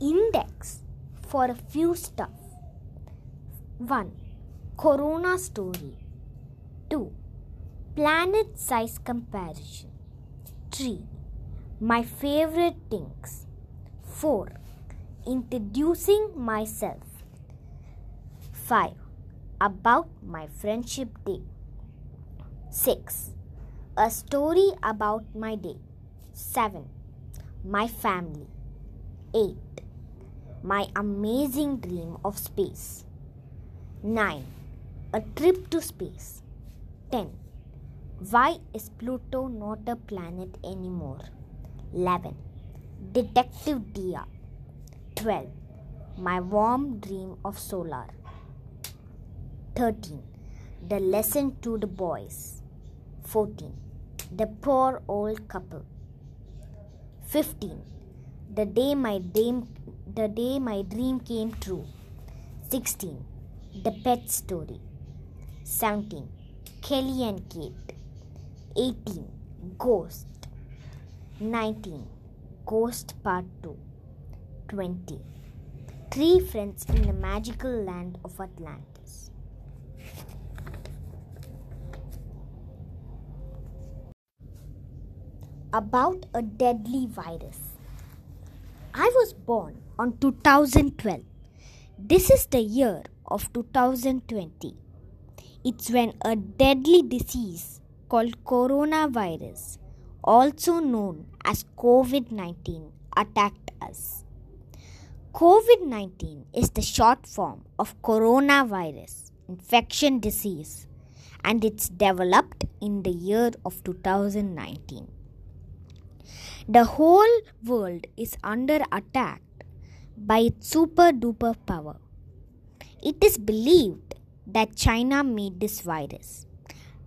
index for a few stuff. 1. Corona story. 2. Planet size comparison. 3. My favorite things. 4. Introducing myself. 5. About my friendship day. 6. A story about my day. 7. My family. 8. My amazing dream of space. 9. A trip to space. 10. Why is Pluto not a planet anymore? 11. Detective Dia. 12. My warm dream of solar. 13. The lesson to the boys. 14. The poor old couple. 15. The day my dream the day my dream came true. 16. The pet story. 17. Kelly and Kate. 18. Ghost. 19. Ghost Part 2. 20. Three friends in the magical land of Atlantis. About a deadly virus. I was born on 2012. This is the year of 2020. It's when a deadly disease called coronavirus, also known as COVID 19, attacked us. COVID 19 is the short form of coronavirus infection disease and it's developed in the year of 2019. The whole world is under attack by its super duper power. It is believed that China made this virus.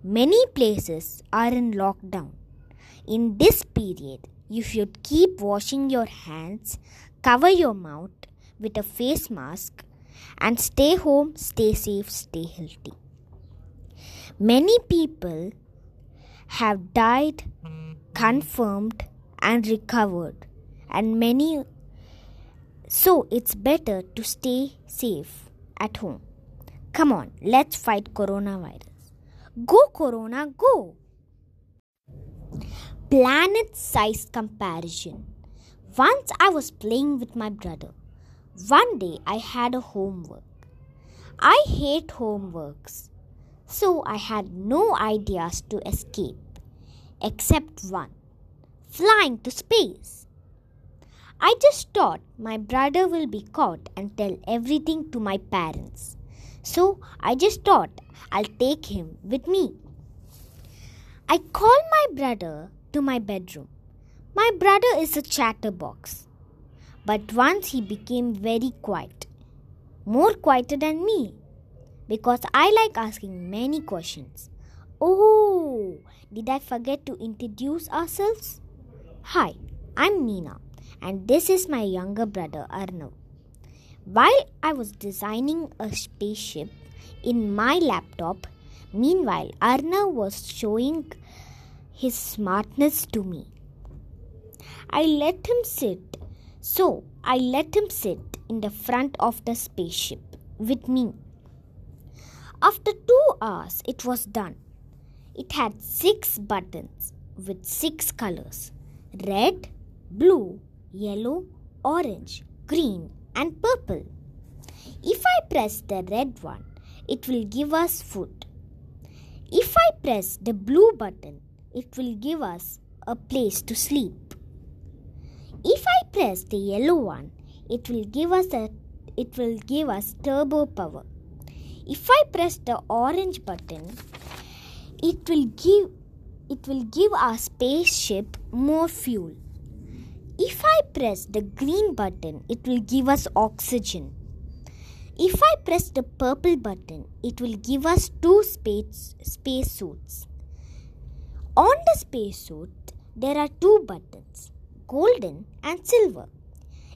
Many places are in lockdown. In this period, you should keep washing your hands, cover your mouth with a face mask, and stay home, stay safe, stay healthy. Many people have died, confirmed, and recovered, and many so it's better to stay safe at home. Come on, let's fight coronavirus. Go, Corona, go! Planet size comparison. Once I was playing with my brother. One day I had a homework. I hate homeworks, so I had no ideas to escape except one flying to space. I just thought my brother will be caught and tell everything to my parents. So I just thought I'll take him with me. I called my brother to my bedroom. My brother is a chatterbox. But once he became very quiet, more quieter than me, because I like asking many questions. Oh, did I forget to introduce ourselves? Hi, I'm Nina and this is my younger brother Arnav. While I was designing a spaceship in my laptop, meanwhile Arnav was showing his smartness to me. I let him sit, so I let him sit in the front of the spaceship with me. After two hours, it was done. It had six buttons with six colors red, blue, yellow, orange, green, and purple. If I press the red one, it will give us food. If I press the blue button, it will give us a place to sleep. If I press the yellow one, it will give us a it will give us turbo power. If I press the orange button, it will give it will give our spaceship more fuel. If I press the green button, it will give us oxygen. If I press the purple button, it will give us two space, suits. On the space suit, there are two buttons golden and silver.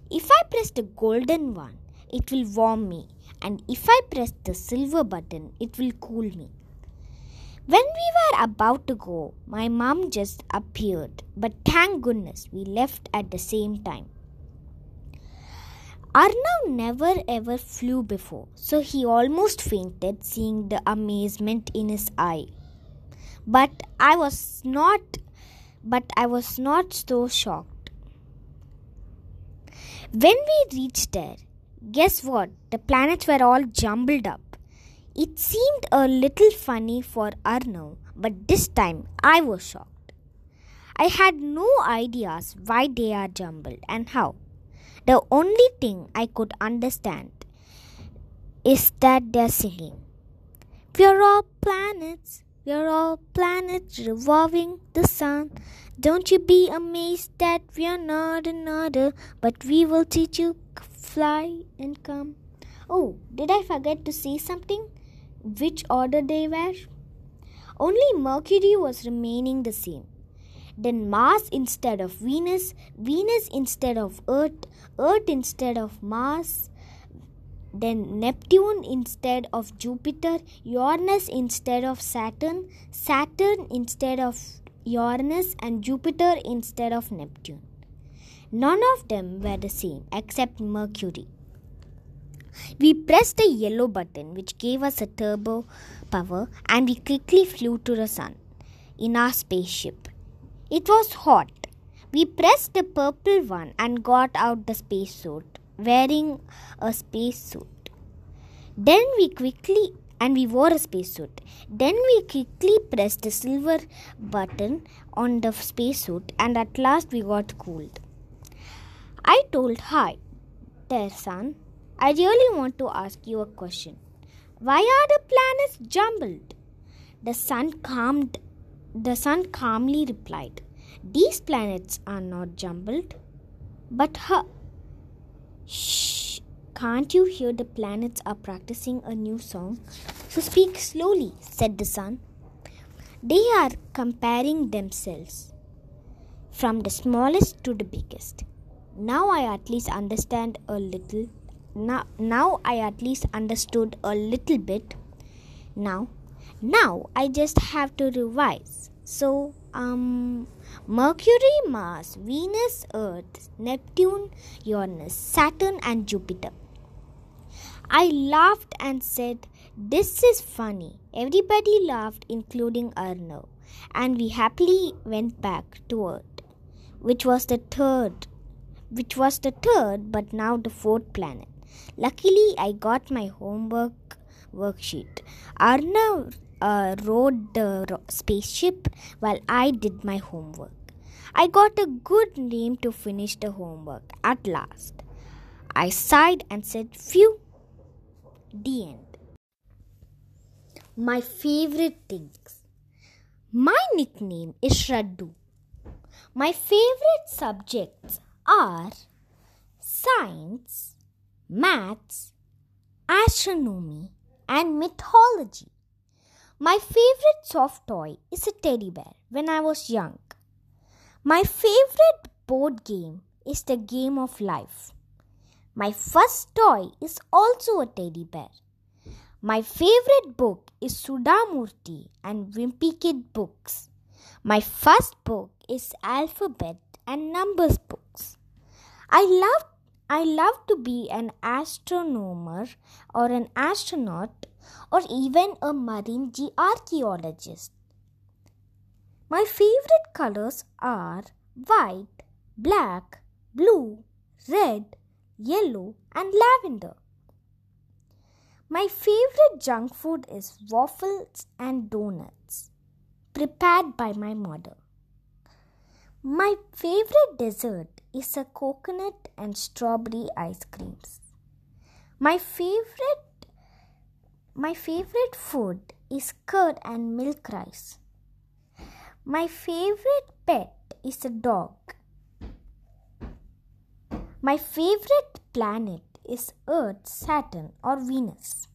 If I press the golden one, it will warm me, and if I press the silver button, it will cool me. When we were about to go, my mom just appeared, but thank goodness we left at the same time. Arnav never ever flew before, so he almost fainted seeing the amazement in his eye. But I was not but I was not so shocked. When we reached there, guess what? The planets were all jumbled up. It seemed a little funny for Arnav, but this time I was shocked. I had no ideas why they are jumbled and how. The only thing I could understand is that they're singing. We're all planets, we're all planets revolving the sun. Don't you be amazed that we're not another, but we will teach you fly and come. Oh, did I forget to say something? Which order they were? Only Mercury was remaining the same then Mars instead of Venus, Venus instead of Earth, Earth instead of Mars, then Neptune instead of Jupiter, Uranus instead of Saturn, Saturn instead of Uranus, and Jupiter instead of Neptune. None of them were the same except Mercury. We pressed the yellow button, which gave us a turbo power, and we quickly flew to the sun in our spaceship. It was hot. We pressed the purple one and got out the spacesuit, wearing a spacesuit. Then we quickly and we wore a spacesuit. Then we quickly pressed the silver button on the spacesuit and at last we got cooled. I told Hi, there sun, I really want to ask you a question. Why are the planets jumbled? The sun calmed the sun calmly replied, These planets are not jumbled. But huh. Shh. Can't you hear the planets are practicing a new song? So speak slowly, said the sun. They are comparing themselves from the smallest to the biggest. Now I at least understand a little. Now, now I at least understood a little bit. Now now I just have to revise. So, um, Mercury, Mars, Venus, Earth, Neptune, Uranus, Saturn, and Jupiter. I laughed and said, This is funny. Everybody laughed, including Arnav, and we happily went back to Earth, which was the third, which was the third, but now the fourth planet. Luckily, I got my homework worksheet. Arnav uh, rode the spaceship while I did my homework. I got a good name to finish the homework at last. I sighed and said, Phew. The end. My favorite things. My nickname is Shraddu. My favorite subjects are science, maths, astronomy, and mythology. My favorite soft toy is a teddy bear when I was young. My favorite board game is the game of life. My first toy is also a teddy bear. My favorite book is Sudhamurti and Wimpy Kid books. My first book is alphabet and numbers books. I love I love to be an astronomer or an astronaut or even a marine archaeologist. My favorite colors are white, black, blue, red, yellow, and lavender. My favorite junk food is waffles and donuts, prepared by my mother. My favorite dessert is a coconut and strawberry ice creams. My favorite my favorite food is curd and milk rice. My favorite pet is a dog. My favorite planet is Earth, Saturn, or Venus.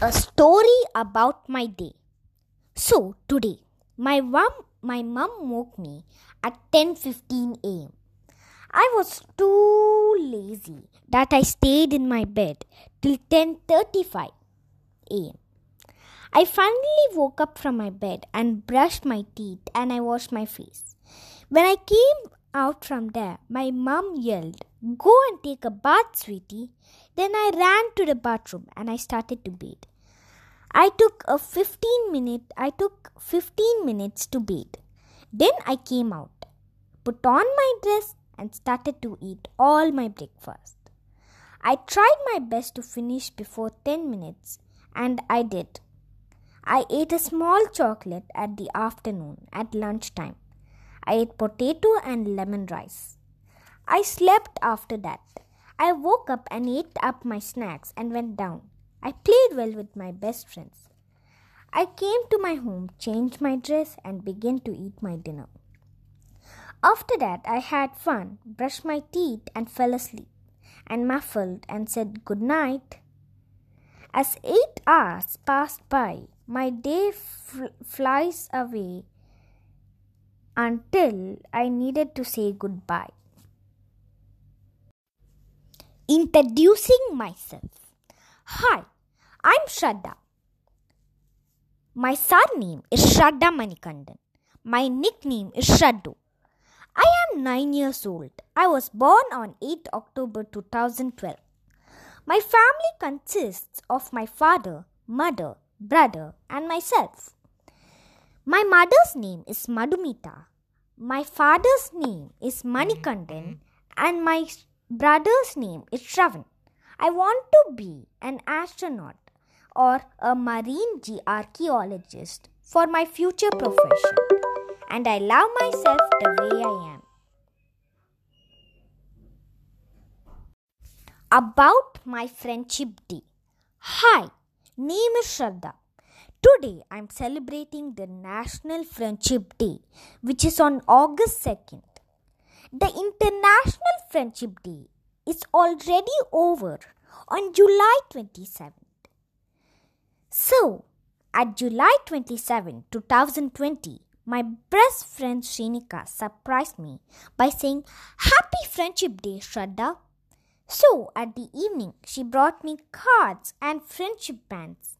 A story about my day. So, today, my mom, my mom woke me at 10:15 a.m. I was too lazy that I stayed in my bed till 10:35 a.m. I finally woke up from my bed and brushed my teeth and I washed my face. When I came out from there, my mum yelled, Go and take a bath, sweetie. Then I ran to the bathroom and I started to bathe. I took a 15 minute I took 15 minutes to bathe. Then I came out, put on my dress and started to eat all my breakfast. I tried my best to finish before 10 minutes and I did. I ate a small chocolate at the afternoon at lunchtime. I ate potato and lemon rice. I slept after that. I woke up and ate up my snacks and went down. I played well with my best friends. I came to my home, changed my dress, and began to eat my dinner. After that, I had fun, brushed my teeth, and fell asleep, and muffled and said good night. As eight hours passed by, my day fl- flies away until I needed to say goodbye. Introducing myself. Hi, I'm Shraddha. My surname is Shraddha Manikandan. My nickname is Shraddu. I am 9 years old. I was born on 8 October 2012. My family consists of my father, mother, brother, and myself. My mother's name is Madhumita. My father's name is Manikandan, and my brother's name is Shravan. I want to be an astronaut or a marine archaeologist for my future profession, and I love myself the way I am. About my friendship day. Hi, name is Shraddha. Today I am celebrating the National Friendship Day, which is on August 2nd. The International Friendship Day is already over on July 27th. So, at July 27, 2020, my best friend Shrinika surprised me by saying, Happy Friendship Day, Shraddha. So, at the evening, she brought me cards and friendship bands.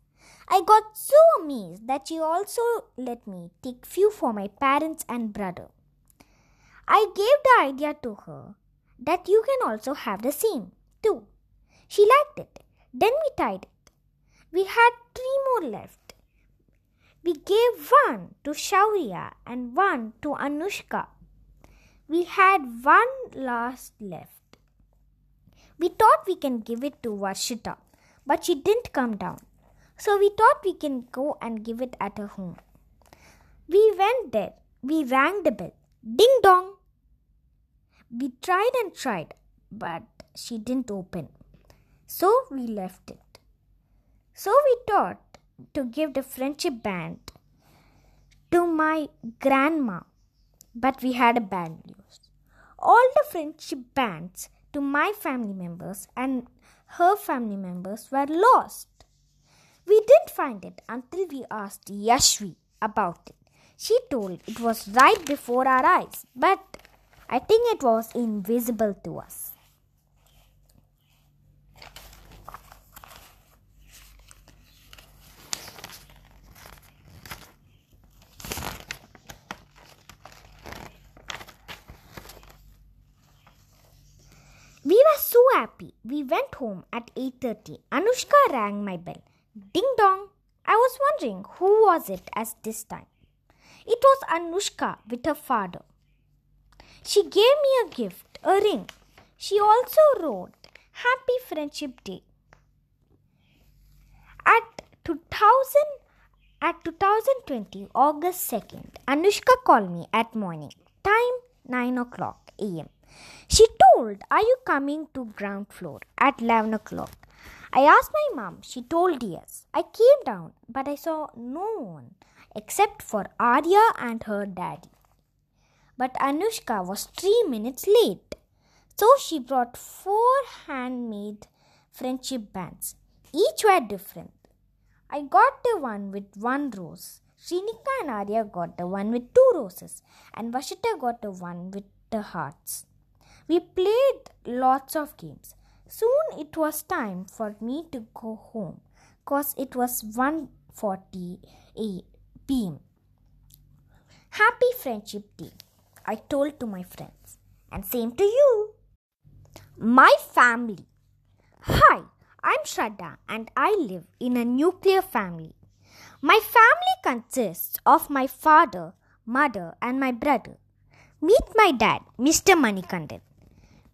I got so amazed that she also let me take few for my parents and brother. I gave the idea to her that you can also have the same too. She liked it. Then we tied. We had three more left. We gave one to Shaurya and one to Anushka. We had one last left. We thought we can give it to Varshita, but she didn't come down. So we thought we can go and give it at her home. We went there. We rang the bell. Ding dong! We tried and tried, but she didn't open. So we left it. So we thought to give the friendship band to my grandma, but we had a bad news. All the friendship bands to my family members and her family members were lost. We didn't find it until we asked Yashvi about it. She told it was right before our eyes, but I think it was invisible to us. We were so happy. We went home at 8:30. Anushka rang my bell. Ding dong. I was wondering who was it at this time. It was Anushka with her father. She gave me a gift, a ring. She also wrote Happy Friendship Day. At 2000 at 2020 August 2nd, Anushka called me at morning. Time 9 o'clock a.m. She told, Are you coming to ground floor at 11 o'clock? I asked my mom. She told yes. I came down, but I saw no one except for Arya and her daddy. But Anushka was three minutes late. So she brought four handmade friendship bands. Each were different. I got the one with one rose. Shrinika and Arya got the one with two roses. And Varshita got the one with the hearts. We played lots of games. Soon it was time for me to go home cause it was 1:40 p.m. Happy Friendship Day. I told to my friends. And same to you. My family. Hi, I'm Shraddha and I live in a nuclear family. My family consists of my father, mother, and my brother. Meet my dad, Mr. Manikandan.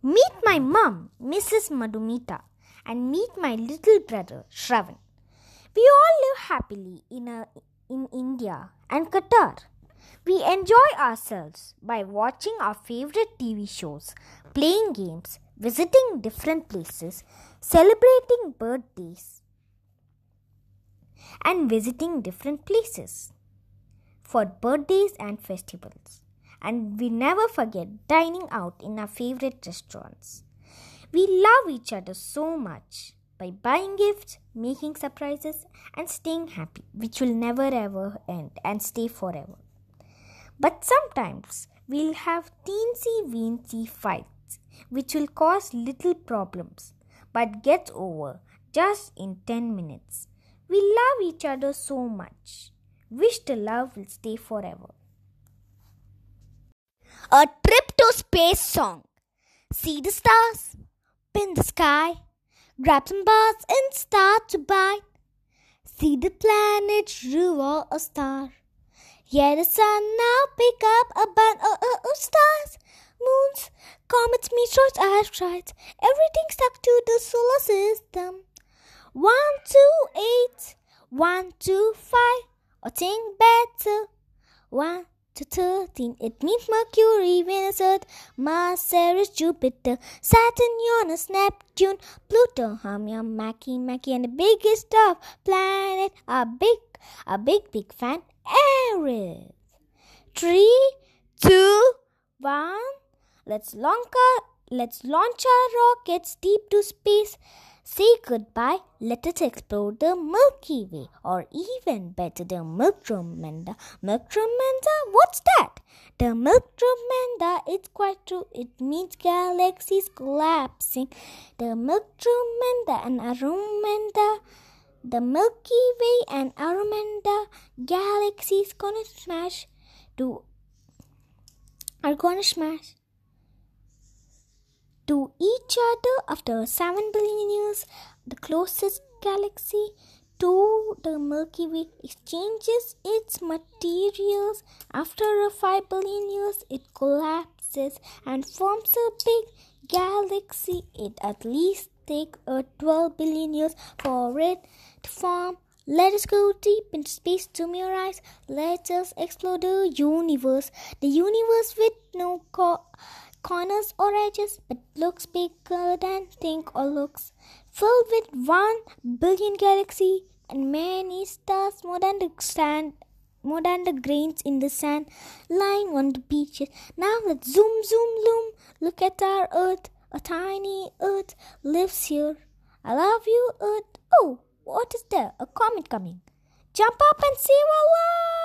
Meet my mom, Mrs. Madhumita. And meet my little brother, Shravan. We all live happily in, a, in India and Qatar. We enjoy ourselves by watching our favorite TV shows, playing games, visiting different places, celebrating birthdays, and visiting different places for birthdays and festivals. And we never forget dining out in our favorite restaurants. We love each other so much by buying gifts, making surprises, and staying happy, which will never ever end and stay forever. But sometimes we'll have teensy weensy fights, which will cause little problems, but gets over just in 10 minutes. We love each other so much. Wish the love will stay forever. A trip to space song. See the stars, pin the sky, grab some bars and start to bite. See the planet revolve a star. Yeah, the sun now pick up a band of, of, of stars, moons, comets, meteors, asteroids. Everything stuck to the solar system. One, two, eight, one, two, five, or think better. One, to 13. It means Mercury, Venus, Earth, Mars, Ceres, Jupiter, Saturn, Uranus, Neptune, Pluto, Haumea, Makemake, and the biggest of planet, a big, a big, big fan, Eris. Three, two, one. Let's launch our, let's launch our rockets deep to space say goodbye, let us explore the Milky Way, or even better, the Milkdromeda. Milkdromeda, what's that? The Milkdromeda, it's quite true, it means galaxies collapsing. The Milkdromeda and Andromeda, the Milky Way and Andromeda galaxies gonna smash to are gonna smash to each other after 7 billion years. The closest galaxy to the Milky Way exchanges its materials. After a 5 billion years, it collapses and forms a big galaxy. It at least take a 12 billion years for it to form. Let us go deep into space to your. Let us explore the universe. The universe with no co- corners or edges, but looks bigger than think or looks. Filled with one billion galaxy and many stars more than the sand more than the grains in the sand lying on the beaches. Now let's zoom zoom loom. Look at our earth. A tiny earth lives here. I love you, earth. Oh, what is there? A comet coming. Jump up and our lives.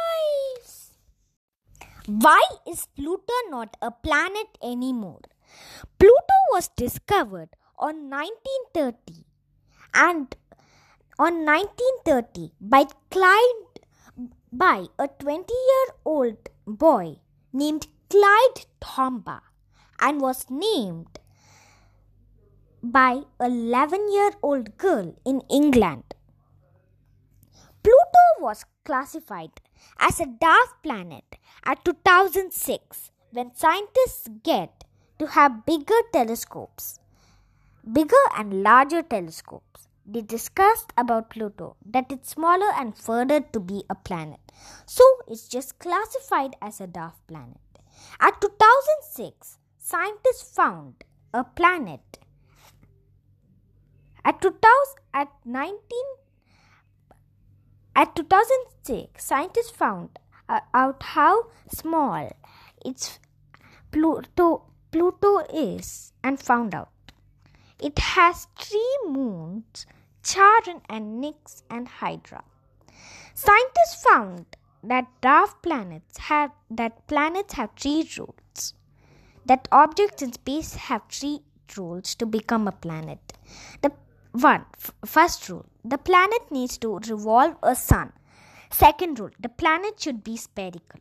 Why is Pluto not a planet anymore? Pluto was discovered on 1930 and on 1930 by Clyde by a 20 year old boy named Clyde Tombaugh and was named by a 11 year old girl in England. Pluto was classified as a dwarf planet at 2006 when scientists get to have bigger telescopes, bigger and larger telescopes. They discussed about Pluto that it's smaller and further to be a planet. So it's just classified as a dwarf planet. At 2006, scientists found a planet at 2000 at 19 at 2006, scientists found uh, out how small its Pluto, Pluto is and found out. It has three moons, Charon and Nix and Hydra. Scientists found that dwarf planets have that planets have three rules. That objects in space have three rules to become a planet. The one first rule the planet needs to revolve a sun. Second rule the planet should be spherical.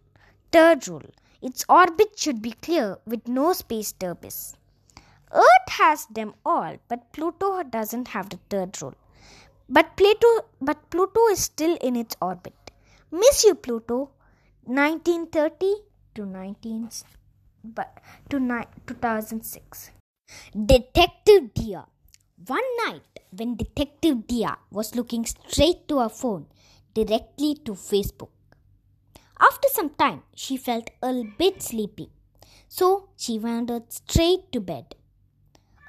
Third rule Its orbit should be clear with no space debris. Earth has them all, but Pluto doesn't have the third rule. But Pluto, but Pluto is still in its orbit. Miss you, Pluto. 1930 to 19 but to 2006. Detective Dia. One night, when Detective Dia was looking straight to her phone, directly to Facebook, after some time, she felt a bit sleepy, so she wandered straight to bed.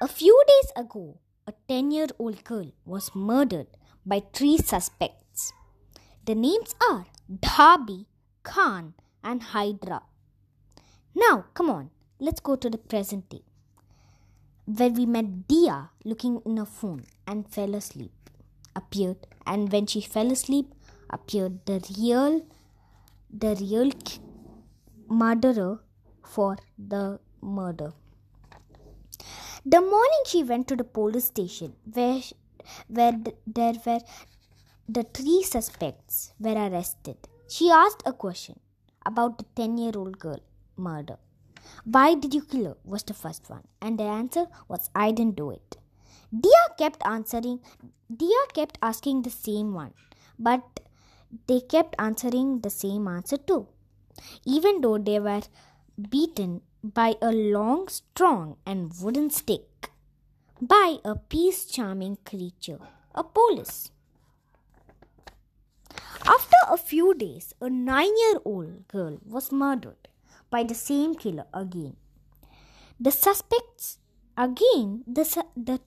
A few days ago, a 10 year old girl was murdered by three suspects. The names are Darby, Khan, and Hydra. Now, come on, let's go to the present day, where we met Dia looking in her phone and fell asleep. Appeared, and when she fell asleep, appeared the real, the real murderer for the murder. The morning she went to the police station, where where there were the three suspects were arrested. She asked a question about the 10 year old girl murder. Why did you kill her? was the first one, and the answer was I didn't do it. Dia kept answering, Dia kept asking the same one, but they kept answering the same answer too. Even though they were beaten by a long, strong, and wooden stick by a peace charming creature, a police. After a few days, a nine year old girl was murdered by the same killer again. The suspects, again, the, the,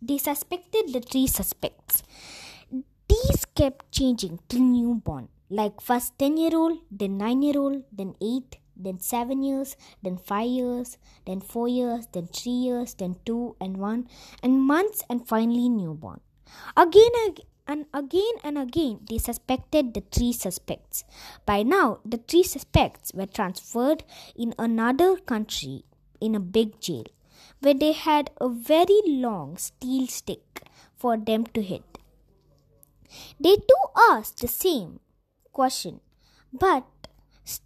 they suspected the three suspects. These kept changing till newborn, like first 10 year old, then 9 year old, then 8, then 7 years, then 5 years, then 4 years, then 3 years, then 2 and 1, and months, and finally newborn. Again and again and again, they suspected the three suspects. By now, the three suspects were transferred in another country in a big jail, where they had a very long steel stick for them to hit. They too asked the same question, but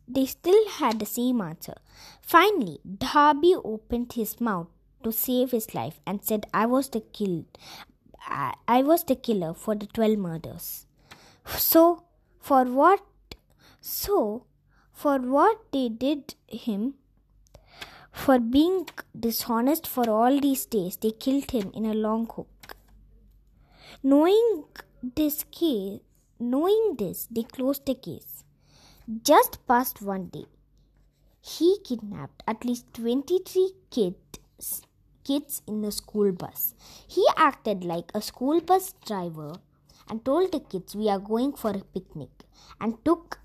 they still had the same answer. Finally, Darby opened his mouth to save his life and said, I was the killed I, I was the killer for the 12 murders. So, for what? So, for what they did him, for being dishonest for all these days, they killed him in a long hook. Knowing this case, knowing this, they closed the case. Just past one day, he kidnapped at least 23 kids kids in the school bus. He acted like a school bus driver and told the kids we are going for a picnic and took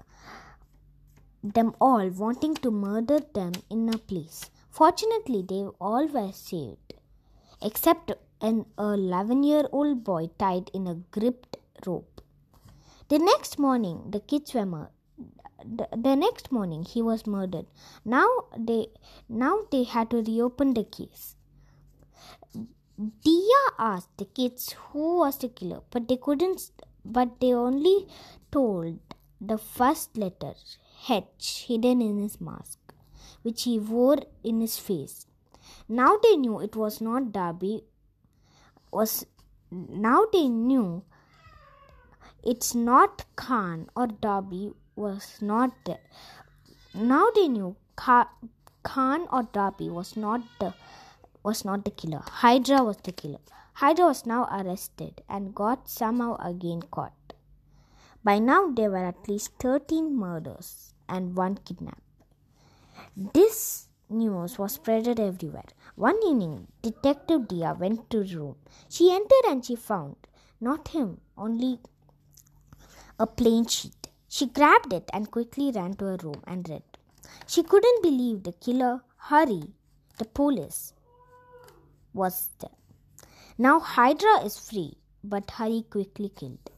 them all wanting to murder them in a place. Fortunately, they all were saved except an 11 year old boy tied in a gripped rope. The next morning, the kids were murdered. The, the next morning he was murdered now they now they had to reopen the case Dia asked the kids who was the killer, but they couldn't, but they only told the first letter, H, hidden in his mask, which he wore in his face. Now they knew it was not Darby, was now they knew it's not Khan or Darby was not there. Now they knew Khan or Darby was not the was not the killer. Hydra was the killer. Hydra was now arrested and got somehow again caught. By now, there were at least 13 murders and one kidnap. This news was spread everywhere. One evening, Detective Dia went to the room. She entered and she found not him, only a plain sheet. She grabbed it and quickly ran to her room and read. She couldn't believe the killer, Hari, the police, was there. Now Hydra is free, but Hari quickly killed.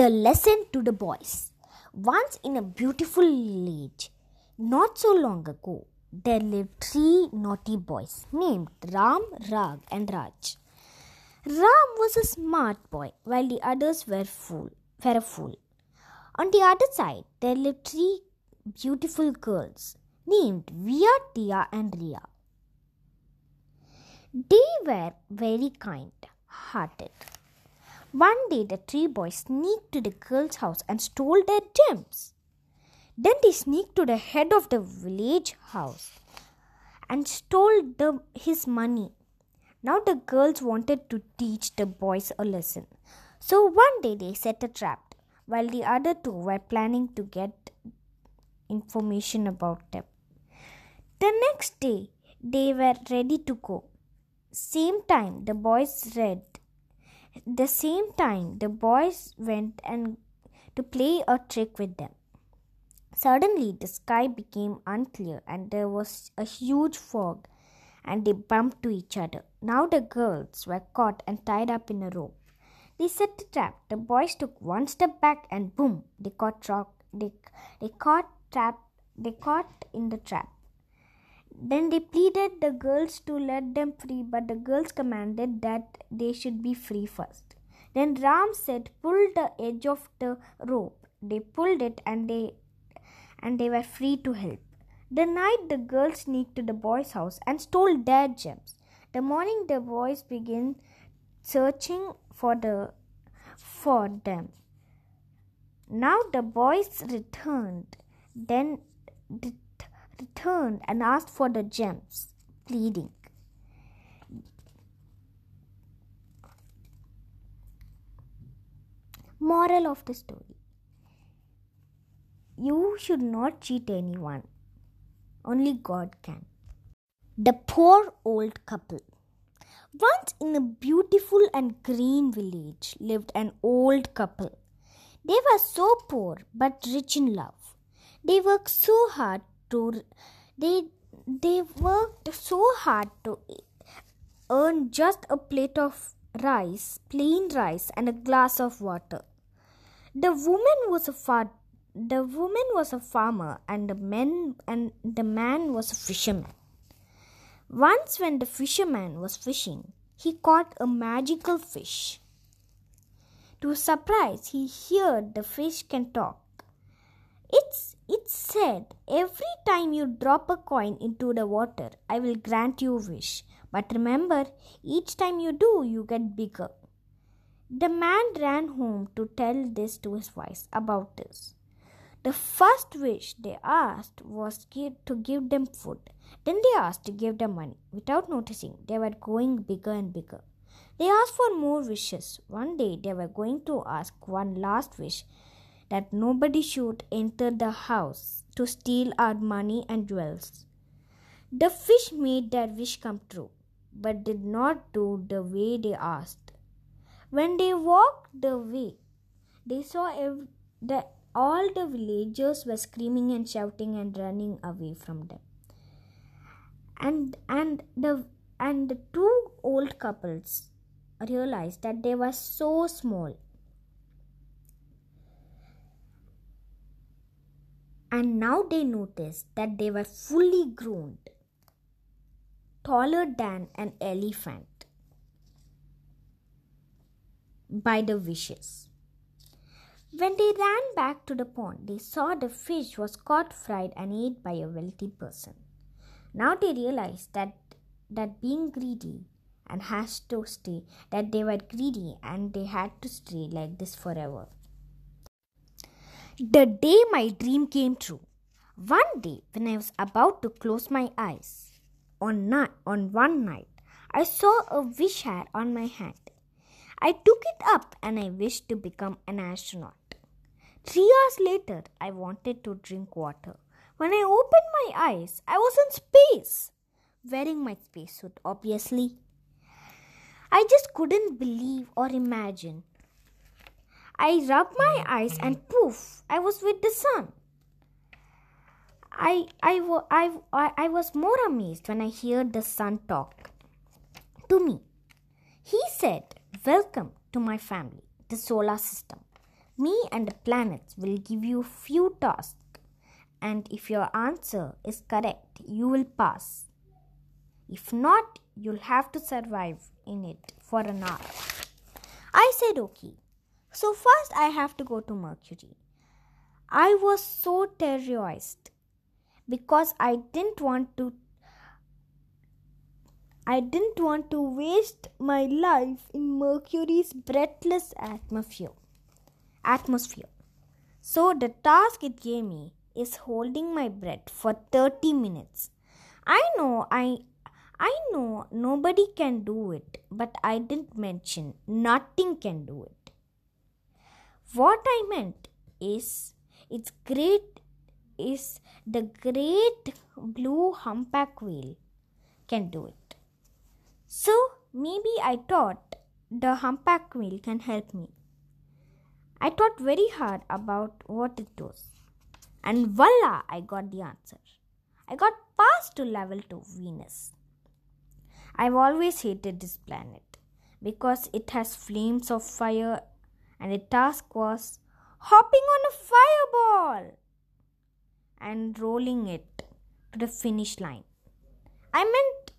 The lesson to the boys. Once in a beautiful village, not so long ago, there lived three naughty boys named Ram, Rag, and Raj. Ram was a smart boy, while the others were fool, were a fool. On the other side, there lived three beautiful girls named Via, Tia, and Ria. They were very kind hearted. One day, the three boys sneaked to the girl's house and stole their gems. Then they sneaked to the head of the village house and stole the, his money. Now the girls wanted to teach the boys a lesson. So one day they set a trap while the other two were planning to get information about them. The next day they were ready to go. Same time the boys read. The same time the boys went and to play a trick with them. Suddenly, the sky became unclear and there was a huge fog, and they bumped to each other. Now the girls were caught and tied up in a rope. They set the trap. The boys took one step back, and boom! They caught rock. They, they caught trap. They caught in the trap. Then they pleaded the girls to let them free, but the girls commanded that they should be free first. Then Ram said, "Pull the edge of the rope." They pulled it, and they and they were free to help. The night the girls sneaked to the boys' house and stole their gems. The morning the boys began searching for the for them. Now the boys returned, then returned and asked for the gems, pleading. Moral of the story you should not cheat anyone. Only God can. The poor old couple. Once in a beautiful and green village lived an old couple. They were so poor but rich in love. They worked so hard to they they worked so hard to earn just a plate of rice, plain rice and a glass of water. The woman was a far the woman was a farmer and the man and the man was a fisherman. Once when the fisherman was fishing, he caught a magical fish. To his surprise, he heard the fish can talk. It's it said, Every time you drop a coin into the water, I will grant you a wish. But remember, each time you do, you get bigger. The man ran home to tell this to his wife about this. The first wish they asked was to give them food. Then they asked to give them money. Without noticing, they were going bigger and bigger. They asked for more wishes. One day they were going to ask one last wish that nobody should enter the house to steal our money and jewels. The fish made their wish come true, but did not do the way they asked. When they walked the way, they saw ev- all the villagers were screaming and shouting and running away from them. And and the and the two old couples realized that they were so small. And now they noticed that they were fully grown, taller than an elephant by the wishes. When they ran back to the pond, they saw the fish was caught, fried, and ate by a wealthy person. Now they realized that that being greedy and has to stay, that they were greedy and they had to stay like this forever. The day my dream came true. One day, when I was about to close my eyes, on, night, on one night, I saw a wish hair on my hand. I took it up and I wished to become an astronaut. Three hours later, I wanted to drink water. When I opened my eyes, I was in space, wearing my spacesuit, obviously. I just couldn't believe or imagine. I rubbed my eyes and poof, I was with the sun. I, I, I, I, was more amazed when I heard the sun talk to me. He said, Welcome to my family, the solar system. Me and the planets will give you few tasks, and if your answer is correct, you will pass. If not, you'll have to survive in it for an hour. I said okay. So first I have to go to Mercury. I was so terrorized because I didn't want to I didn't want to waste my life in Mercury's breathless atmosphere. Atmosphere. So the task it gave me is holding my breath for 30 minutes. I know I I know nobody can do it, but I didn't mention nothing can do it. What I meant is it's great is the great blue humpback whale can do it. So maybe I thought the humpback whale can help me. I thought very hard about what it was. And voila, I got the answer. I got passed to level 2 Venus. I've always hated this planet because it has flames of fire and the task was hopping on a fireball and rolling it to the finish line. I meant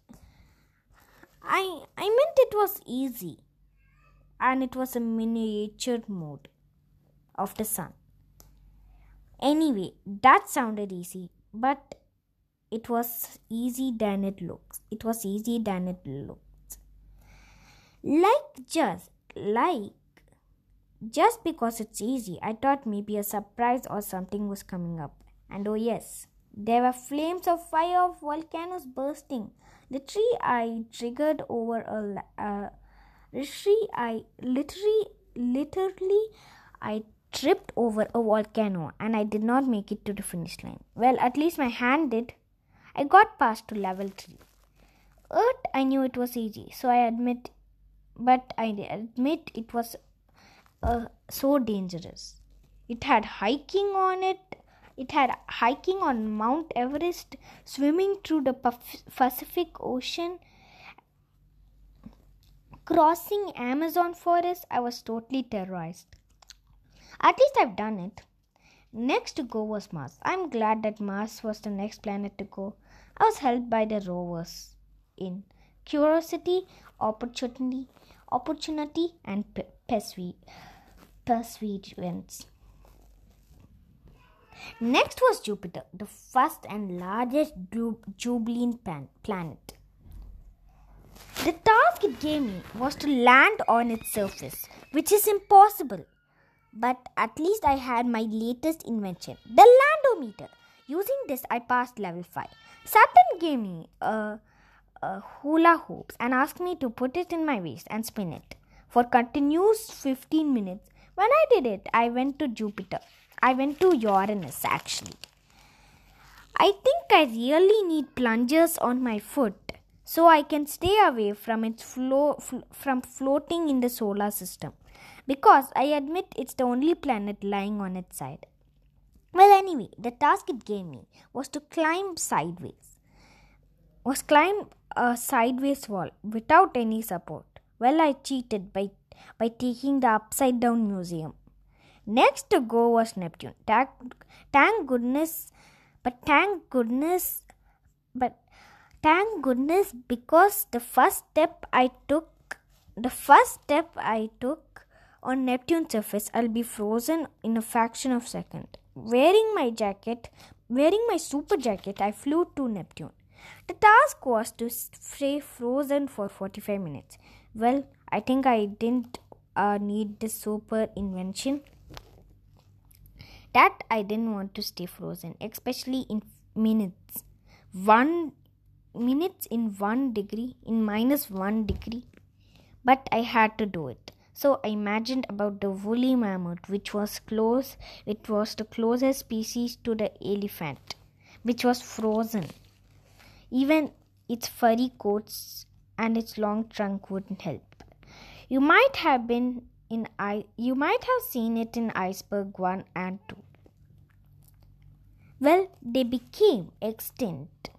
I I meant it was easy and it was a miniature mode of the sun. Anyway, that sounded easy, but it was easy than it looks. It was easy than it looks. Like just like just because it's easy, I thought maybe a surprise or something was coming up. And oh yes, there were flames of fire of volcanoes bursting. The tree I triggered over a uh, tree I literally literally I tripped over a volcano and I did not make it to the finish line. Well, at least my hand did. I got past to level 3. Earth, I knew it was easy, so I admit, but I admit it was uh, so dangerous. It had hiking on it. It had hiking on Mount Everest, swimming through the Pacific Ocean, crossing Amazon forest. I was totally terrorized. At least I've done it. Next to go was Mars. I'm glad that Mars was the next planet to go. I was helped by the rovers in curiosity, opportunity, opportunity, and perseverance. Next was Jupiter, the first and largest Jubilean planet. The task it gave me was to land on its surface, which is impossible. But at least I had my latest invention, the landometer. Using this, I passed level 5. Saturn gave me a, a hula hoops and asked me to put it in my waist and spin it for continuous 15 minutes. When I did it, I went to Jupiter. I went to Uranus actually. I think I really need plungers on my foot so I can stay away from its flo- fl- from floating in the solar system because I admit it's the only planet lying on its side. Well, anyway, the task it gave me was to climb sideways. Was climb a sideways wall without any support. Well, I cheated by by taking the upside down museum. Next to go was Neptune. Thank, thank goodness, but thank goodness, but thank goodness because the first step I took, the first step I took on Neptune's surface, I'll be frozen in a fraction of a second. Wearing my jacket, wearing my super jacket, I flew to Neptune. The task was to stay frozen for 45 minutes. Well, I think I didn't uh, need the super invention. That I didn't want to stay frozen, especially in minutes. One minutes in one degree, in minus one degree. But I had to do it. So I imagined about the woolly mammoth, which was close, it was the closest species to the elephant, which was frozen. Even its furry coats and its long trunk wouldn't help. You might have been in I you might have seen it in iceberg 1 and 2. Well, they became extinct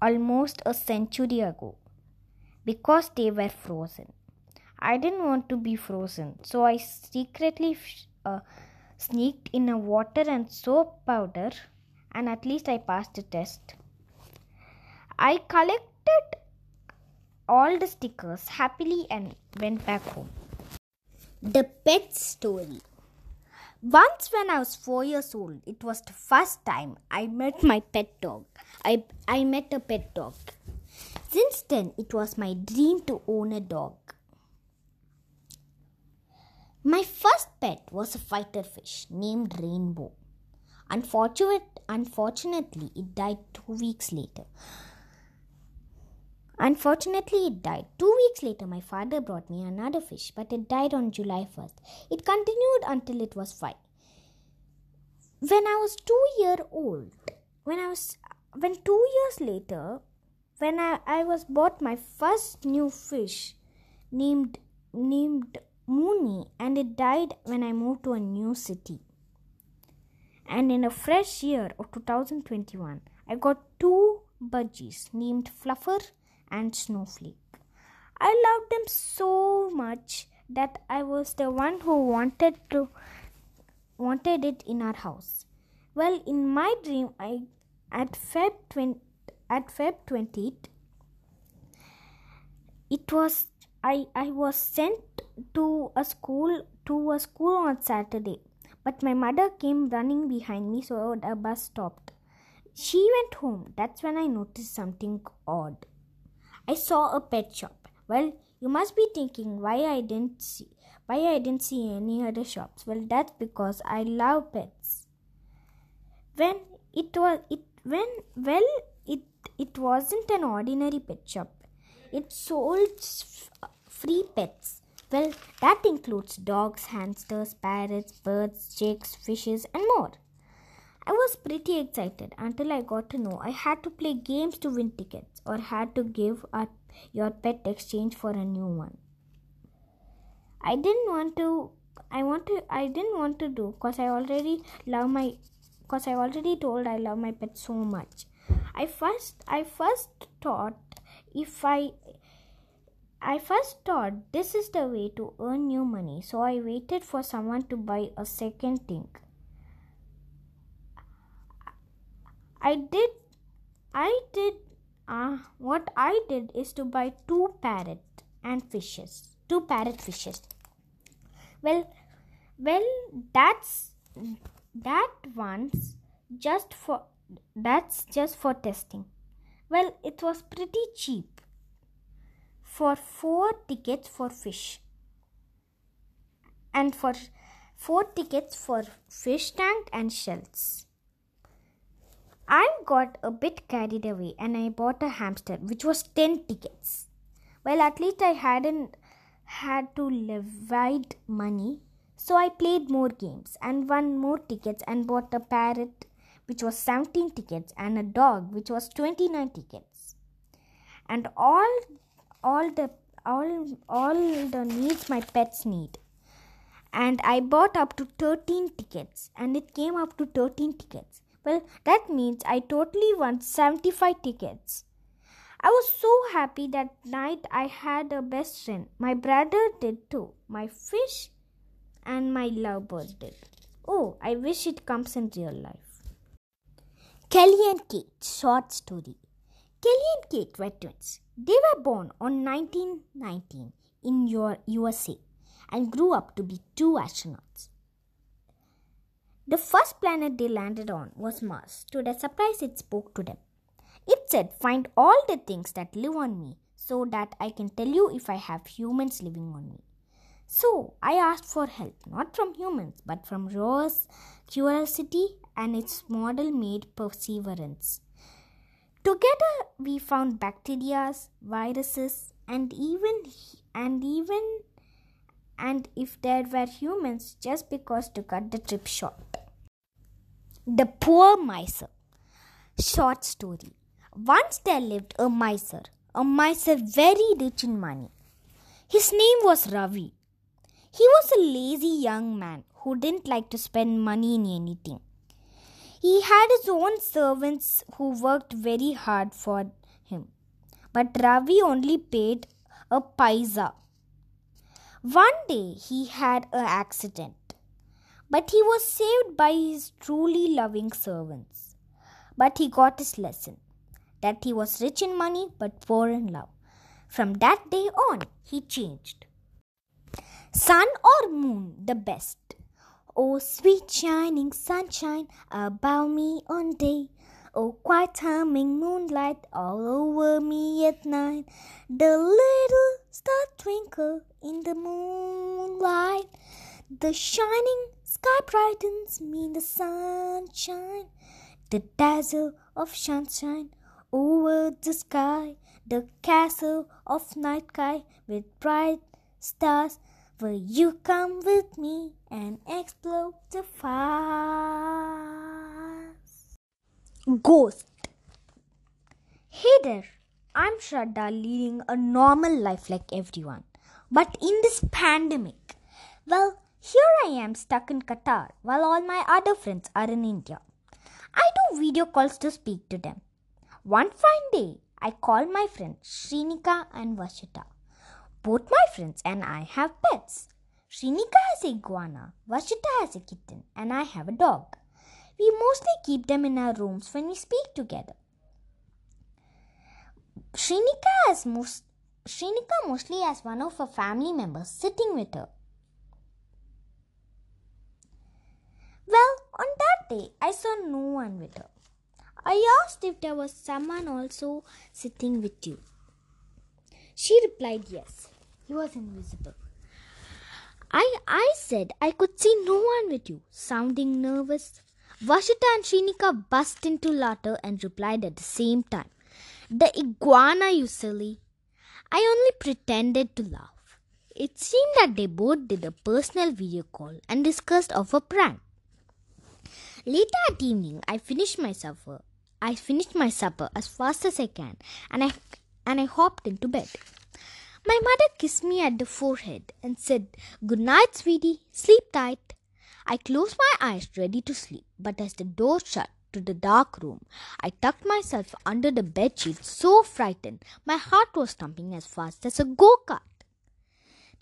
almost a century ago because they were frozen. I didn't want to be frozen, so I secretly uh, sneaked in a water and soap powder, and at least I passed the test. I collected all the stickers happily and went back home. The pet story. Once, when I was four years old, it was the first time I met my pet dog. I, I met a pet dog. Since then, it was my dream to own a dog. My first pet was a fighter fish named Rainbow. Unfortunate, unfortunately, it died two weeks later. Unfortunately, it died. Two weeks later, my father brought me another fish, but it died on July 1st. It continued until it was five. When I was two year old, when I was when two years later, when I, I was bought my first new fish named named Mooney and it died when I moved to a new city. And in a fresh year of 2021, I got two budgies named Fluffer and Snowflake. I loved them so much that I was the one who wanted to wanted it in our house. Well, in my dream, I at Feb 20, at Feb 20th, it was I I was sent to a school to a school on Saturday, but my mother came running behind me, so the bus stopped. She went home. That's when I noticed something odd. I saw a pet shop. Well, you must be thinking why I didn't see why I didn't see any other shops. Well, that's because I love pets. When it was it when well it it wasn't an ordinary pet shop. It sold free pets. Well, that includes dogs, hamsters, parrots, birds, chicks, fishes, and more. I was pretty excited until I got to know I had to play games to win tickets or had to give up your pet exchange for a new one. I didn't want to I want to I didn't want to do cuz I already love my cuz I already told I love my pet so much. I first I first thought if I I first thought this is the way to earn new money, so I waited for someone to buy a second thing. I did I did uh, what I did is to buy two parrot and fishes. Two parrot fishes. Well well that's that once just for that's just for testing. Well it was pretty cheap for four tickets for fish and for four tickets for fish tank and shells. I got a bit carried away and I bought a hamster, which was 10 tickets. Well, at least I hadn't had to divide money, so I played more games and won more tickets and bought a parrot, which was 17 tickets, and a dog, which was 29 tickets. And all, all the all all the needs my pets need and i bought up to 13 tickets and it came up to 13 tickets well, that means I totally won 75 tickets. I was so happy that night I had a best friend. My brother did too. My fish and my lovebird did. Oh, I wish it comes in real life. Kelly and Kate, short story. Kelly and Kate were twins. They were born on 1919 in your USA and grew up to be two astronauts. The first planet they landed on was Mars. To their surprise, it spoke to them. It said, Find all the things that live on me so that I can tell you if I have humans living on me. So I asked for help, not from humans, but from Rose's curiosity and its model made perseverance. Together we found bacteria, viruses, and even and even and if there were humans just because to cut the trip short. The Poor Miser Short story Once there lived a miser, a miser very rich in money. His name was Ravi. He was a lazy young man who didn't like to spend money in anything. He had his own servants who worked very hard for him. But Ravi only paid a paisa one day he had an accident, but he was saved by his truly loving servants. But he got his lesson that he was rich in money but poor in love. From that day on, he changed. Sun or moon, the best? Oh, sweet shining sunshine above me on day. Oh, quiet humming moonlight all over me at night. The little star twinkle in the moonlight. The shining sky brightens me in the sunshine. The dazzle of sunshine over the sky. The castle of night sky with bright stars. Will you come with me and explore the fast? Ghost. Hey there, I'm Shraddha leading a normal life like everyone. But in this pandemic, well, here I am stuck in Qatar while all my other friends are in India. I do video calls to speak to them. One fine day, I call my friends Shrinika and Varshita. Both my friends and I have pets. Shrinika has a iguana, Varshita has a kitten, and I have a dog. We mostly keep them in our rooms when we speak together. Has most Shrinika mostly has one of her family members sitting with her. Well, on that day, I saw no one with her. I asked if there was someone also sitting with you. She replied yes. He was invisible. I, I said I could see no one with you, sounding nervous. Varshita and Shrinika burst into laughter and replied at the same time. The iguana, you silly. I only pretended to laugh. It seemed that they both did a personal video call and discussed of a prank. Later at evening, I finished my supper. Uh, I finished my supper as fast as I can, and I and I hopped into bed. My mother kissed me at the forehead and said, "Good night, sweetie. Sleep tight." I closed my eyes, ready to sleep, but as the door shut to the dark room, I tucked myself under the bed sheet, so frightened my heart was thumping as fast as a go kart.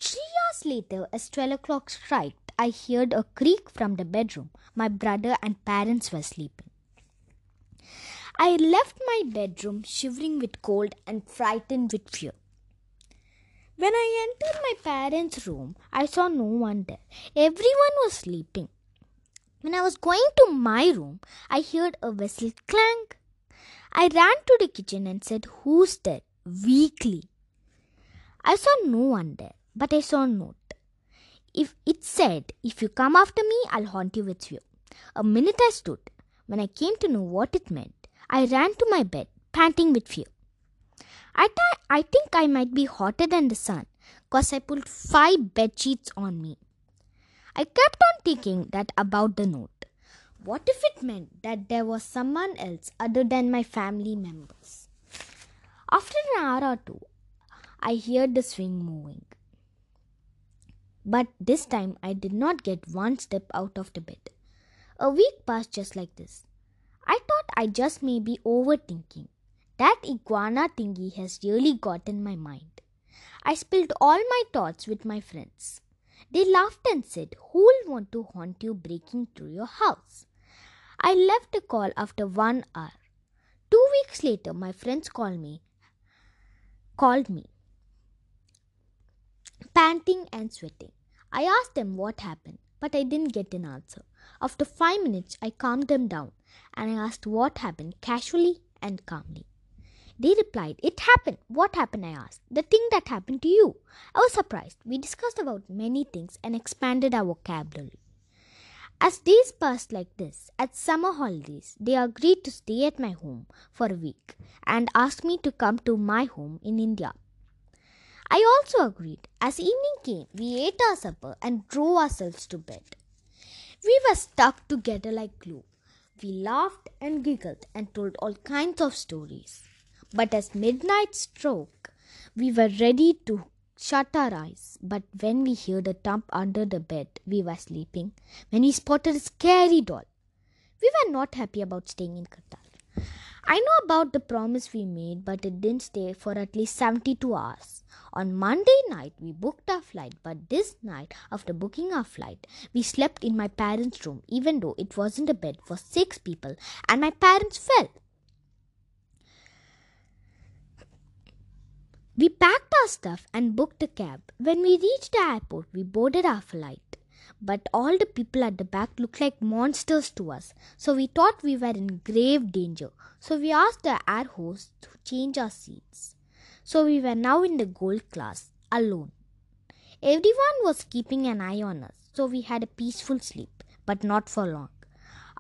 Three hours later, as twelve o'clock struck, I heard a creak from the bedroom. My brother and parents were sleeping. I left my bedroom shivering with cold and frightened with fear. When I entered my parents' room, I saw no one there. Everyone was sleeping. When I was going to my room, I heard a whistle clank. I ran to the kitchen and said, Who's there? weakly. I saw no one there, but I saw note. If it said, If you come after me, I'll haunt you with fear. A minute I stood. When I came to know what it meant, I ran to my bed, panting with fear. I, th- I think I might be hotter than the sun, cause I pulled five bed sheets on me. I kept on thinking that about the note. What if it meant that there was someone else other than my family members? After an hour or two, I heard the swing moving. But this time I did not get one step out of the bed. A week passed just like this. I thought I just may be overthinking. That iguana thingy has really got in my mind. I spilled all my thoughts with my friends. They laughed and said, Who'll want to haunt you breaking through your house? I left the call after one hour. Two weeks later, my friends called me, called me, panting and sweating. I asked them what happened, but I didn't get an answer. After five minutes, I calmed them down and I asked what happened casually and calmly. They replied, It happened. What happened? I asked. The thing that happened to you. I was surprised. We discussed about many things and expanded our vocabulary. As days passed like this, at summer holidays, they agreed to stay at my home for a week and asked me to come to my home in India. I also agreed. As evening came, we ate our supper and drove ourselves to bed. We were stuck together like glue. We laughed and giggled and told all kinds of stories. But as midnight struck, we were ready to shut our eyes. But when we heard a thump under the bed, we were sleeping, when we spotted a scary doll. We were not happy about staying in Qatar. I know about the promise we made, but it didn't stay for at least 72 hours. On Monday night, we booked our flight, but this night, after booking our flight, we slept in my parents' room, even though it wasn't a bed for six people, and my parents fell. We packed our stuff and booked a cab. When we reached the airport, we boarded our flight. But all the people at the back looked like monsters to us, so we thought we were in grave danger. So we asked the air host to change our seats. So we were now in the gold class, alone. Everyone was keeping an eye on us, so we had a peaceful sleep, but not for long.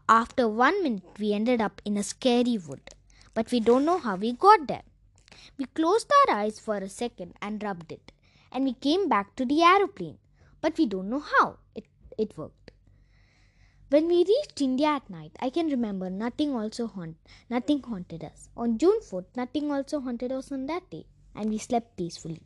After one minute, we ended up in a scary wood, but we don't know how we got there. We closed our eyes for a second and rubbed it, and we came back to the aeroplane, but we don't know how it, it worked. When we reached India at night, I can remember nothing also haunt, nothing haunted us. On June 4th, nothing also haunted us on that day, and we slept peacefully.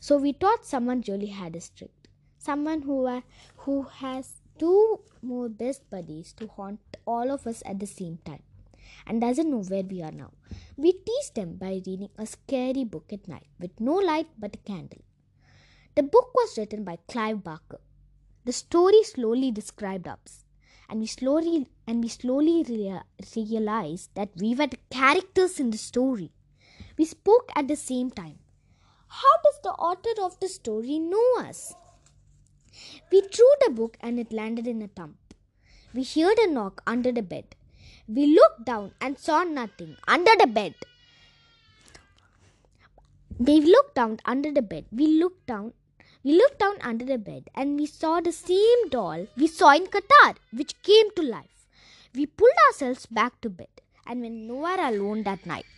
So we thought someone really had a tricked. Someone who, uh, who has two more best buddies to haunt all of us at the same time and doesn't know where we are now. We tease them by reading a scary book at night with no light but a candle. The book was written by Clive Barker. The story slowly described us, and we slowly and we slowly rea- realized that we were the characters in the story. We spoke at the same time. How does the author of the story know us? We threw the book and it landed in a thump. We heard a knock under the bed. We looked down and saw nothing under the bed. We looked down under the bed. We looked down. We looked down under the bed and we saw the same doll we saw in Qatar, which came to life. We pulled ourselves back to bed and went nowhere alone that night.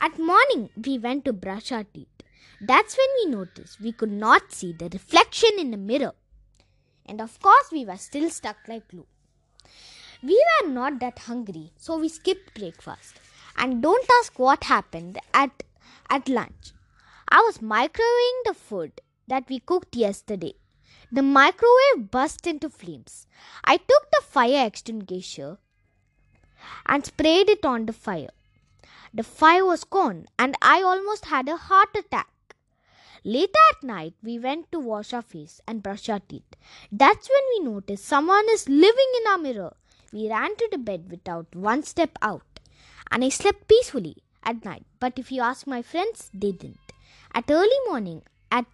At morning, we went to brush our teeth. That's when we noticed we could not see the reflection in the mirror. And of course, we were still stuck like glue. We were not that hungry, so we skipped breakfast. And don't ask what happened at, at lunch. I was microwaving the food that we cooked yesterday. The microwave burst into flames. I took the fire extinguisher and sprayed it on the fire. The fire was gone, and I almost had a heart attack. Later at night, we went to wash our face and brush our teeth. That's when we noticed someone is living in our mirror. We ran to the bed without one step out, and I slept peacefully at night. But if you ask my friends, they didn't. At early morning, at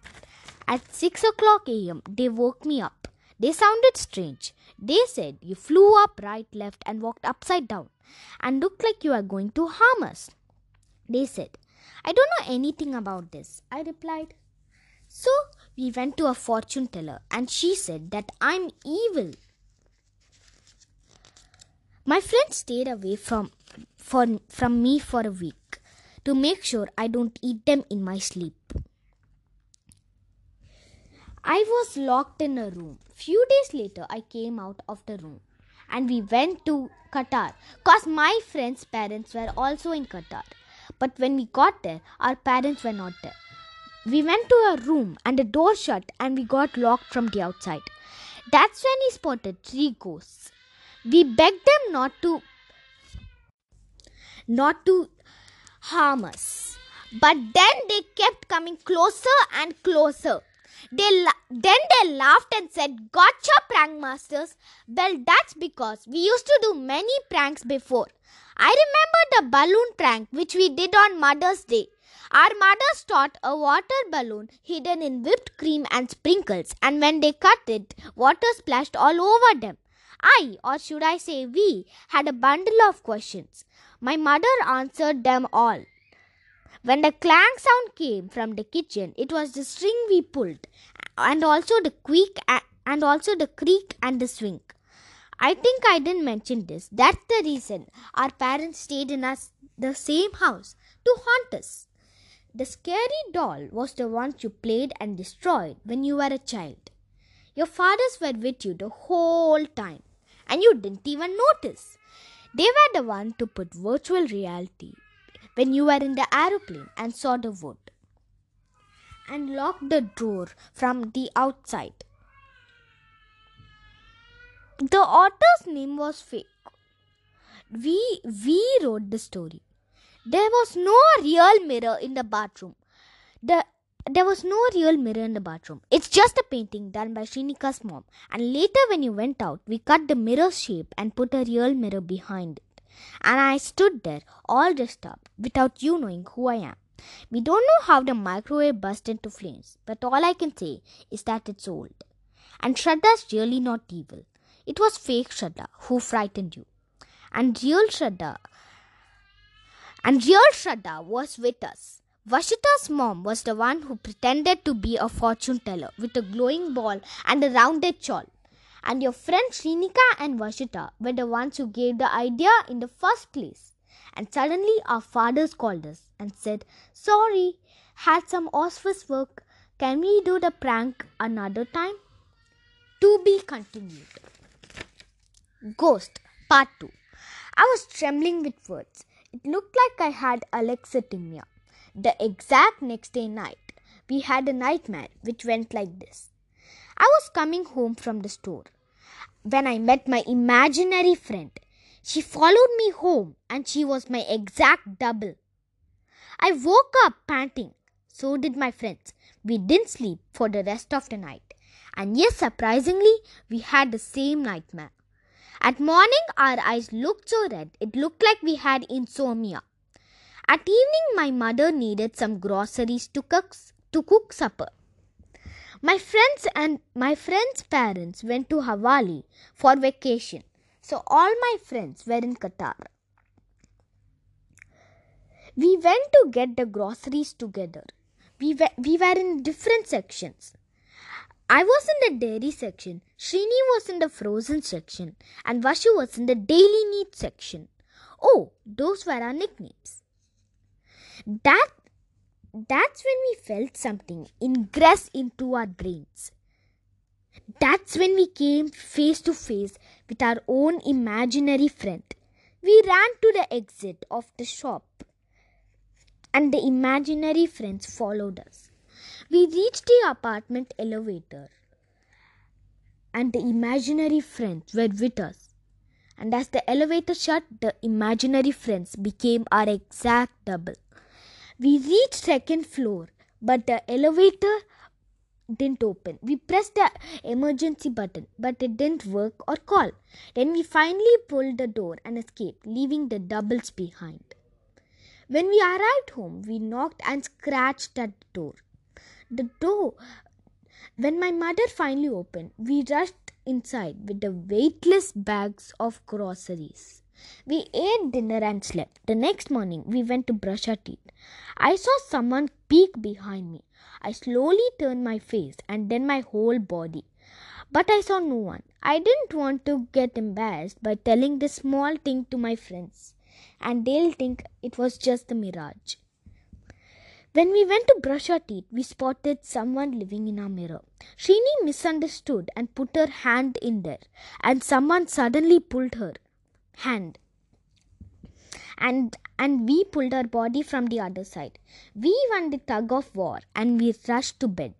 at 6 o'clock a.m., they woke me up. They sounded strange. They said you flew up, right, left, and walked upside down and looked like you were going to harm us. They said, I don't know anything about this. I replied, So we went to a fortune teller and she said that I'm evil. My friends stayed away from, for, from me for a week to make sure I don't eat them in my sleep. I was locked in a room. Few days later, I came out of the room and we went to Qatar because my friend's parents were also in Qatar. But when we got there, our parents were not there. We went to a room and the door shut and we got locked from the outside. That's when we spotted three ghosts. We begged them not to not to harm us. But then they kept coming closer and closer. They la- then they laughed and said, Gotcha, prank masters. Well, that's because we used to do many pranks before. I remember the balloon prank which we did on Mother's Day. Our mothers thought a water balloon hidden in whipped cream and sprinkles, and when they cut it, water splashed all over them. I, or should I say we, had a bundle of questions. My mother answered them all. When the clang sound came from the kitchen, it was the string we pulled, and also the creak and also the creak and the swing. I think I didn't mention this. That's the reason our parents stayed in us the same house to haunt us. The scary doll was the one you played and destroyed when you were a child. Your fathers were with you the whole time, and you didn't even notice. They were the one to put virtual reality when you were in the aeroplane and saw the wood and locked the door from the outside. The author's name was fake. We we wrote the story. There was no real mirror in the bathroom. The there was no real mirror in the bathroom. It's just a painting done by Srinika's mom. And later, when you went out, we cut the mirror shape and put a real mirror behind it. And I stood there, all dressed up, without you knowing who I am. We don't know how the microwave burst into flames, but all I can say is that it's old. And Shraddha's really not evil. It was fake Shraddha who frightened you. And real Shraddha and real Shraddha was with us. Varshita's mom was the one who pretended to be a fortune teller with a glowing ball and a rounded shawl. And your friends Srinika and Varshita were the ones who gave the idea in the first place. And suddenly our fathers called us and said, Sorry, had some office work. Can we do the prank another time? To be continued. Ghost Part 2. I was trembling with words. It looked like I had alexithymia. The exact next day night, we had a nightmare which went like this. I was coming home from the store when I met my imaginary friend. She followed me home and she was my exact double. I woke up panting. So did my friends. We didn't sleep for the rest of the night. And yes, surprisingly, we had the same nightmare. At morning, our eyes looked so red, it looked like we had insomnia. At evening, my mother needed some groceries to cook, to cook supper. My friends and my friends' parents went to Havali for vacation, so all my friends were in Qatar. We went to get the groceries together. We were, we were in different sections. I was in the dairy section, Srini was in the frozen section, and Vashu was in the daily needs section. Oh, those were our nicknames. That that's when we felt something ingress into our brains. That's when we came face to face with our own imaginary friend. We ran to the exit of the shop, and the imaginary friends followed us. We reached the apartment elevator, and the imaginary friends were with us. And as the elevator shut, the imaginary friends became our exact double. We reached second floor, but the elevator didn't open. We pressed the emergency button, but it didn't work or call. Then we finally pulled the door and escaped, leaving the doubles behind. When we arrived home, we knocked and scratched at the door. The door, when my mother finally opened, we rushed inside with the weightless bags of groceries. We ate dinner and slept. The next morning, we went to brush our teeth. I saw someone peek behind me. I slowly turned my face and then my whole body. But I saw no one. I didn't want to get embarrassed by telling this small thing to my friends, and they'll think it was just a mirage. When we went to brush our teeth, we spotted someone living in our mirror. Shrini misunderstood and put her hand in there, and someone suddenly pulled her hand. And and we pulled our body from the other side. We won the tug of war and we rushed to bed.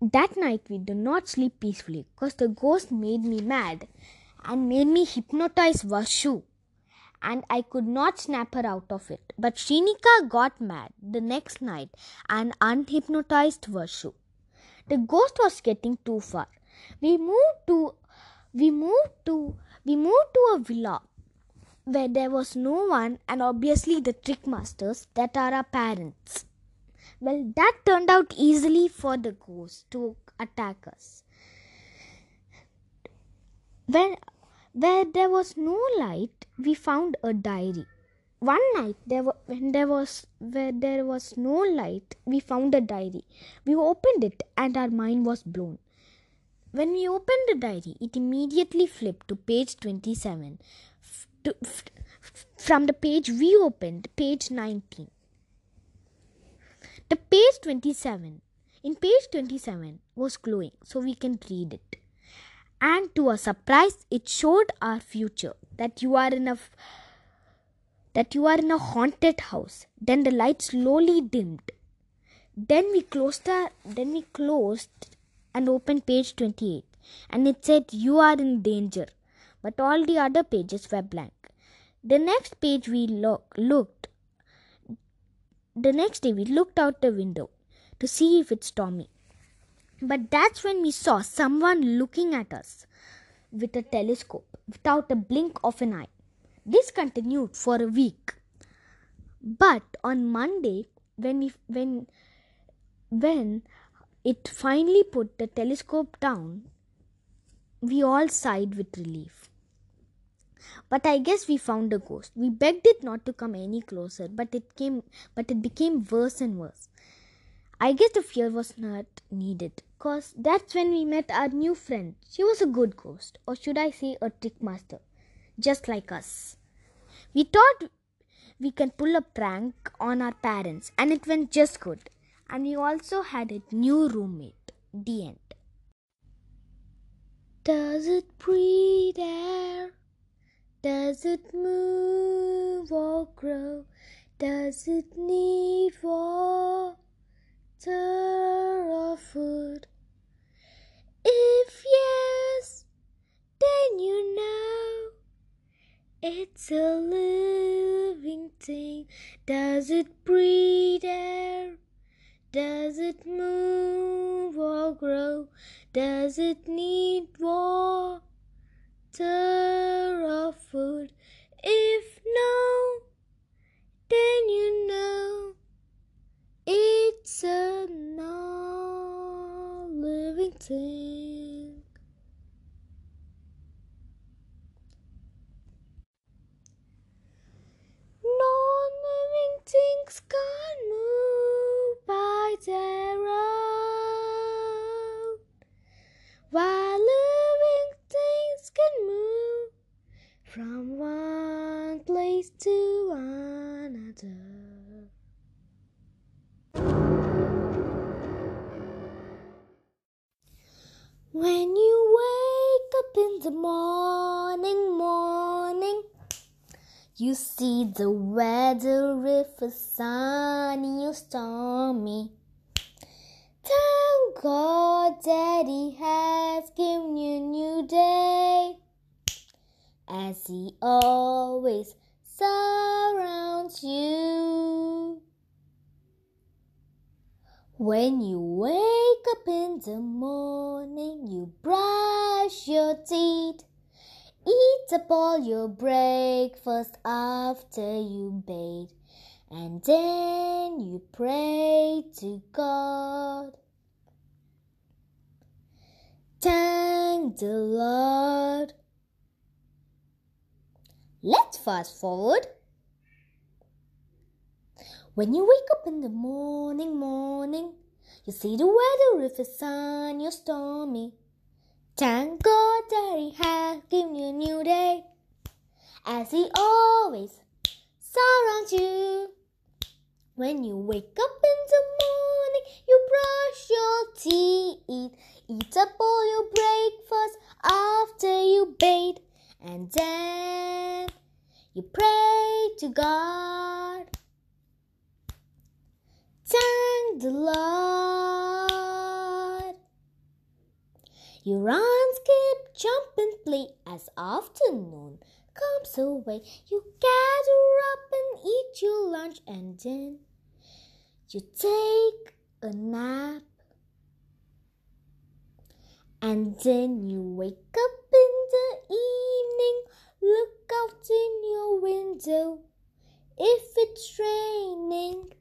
That night we did not sleep peacefully because the ghost made me mad and made me hypnotize Vashu and I could not snap her out of it. But Shrinika got mad the next night and unhypnotized Vashu. The ghost was getting too far. We moved to we moved to we moved to a villa where there was no one and obviously the trick masters that are our parents. Well, that turned out easily for the ghost to attack us. When where there was no light, we found a diary. One night, there were, when there was where there was no light, we found a diary. We opened it, and our mind was blown. When we opened the diary, it immediately flipped to page twenty-seven. F- to, f- from the page we opened, page nineteen. The page twenty-seven. In page twenty-seven was glowing, so we can read it and to our surprise it showed our future that you are in a that you are in a haunted house then the light slowly dimmed then we closed the then we closed and opened page 28 and it said you are in danger but all the other pages were blank the next page we look, looked the next day we looked out the window to see if it's stormy but that's when we saw someone looking at us with a telescope without a blink of an eye. This continued for a week. But on Monday, when we when when it finally put the telescope down, we all sighed with relief. But I guess we found a ghost. We begged it not to come any closer, but it came but it became worse and worse. I guess the fear was not needed, cause that's when we met our new friend. She was a good ghost, or should I say a trick master, just like us. We thought we can pull a prank on our parents, and it went just good. And we also had a new roommate. The end. Does it breathe air? Does it move or grow? Does it need water or food? If yes, then you know it's a living thing. Does it breathe air? Does it move or grow? Does it need water or food? If no, then you know it's a non-living thing. Non-living things can't move by their own, while living things can move from one place to another. When you wake up in the morning, morning, you see the weather if it's sunny or stormy. Thank God Daddy has given you a new day, as He always surrounds you. When you wake up in the morning, you brush your teeth. Eat up all your breakfast after you bathe, and then you pray to God. Thank the Lord. Let's fast forward. When you wake up in the morning, morning, you see the weather if it's sunny or stormy. Thank God He has given you a new day, as He always surrounds you. When you wake up in the morning, you brush your teeth, eat up all your breakfast after you bathe, and then you pray to God. Thank the Lord. You run, skip, jump, and play as afternoon comes away. You gather up and eat your lunch, and then you take a nap. And then you wake up in the evening, look out in your window. If it's raining,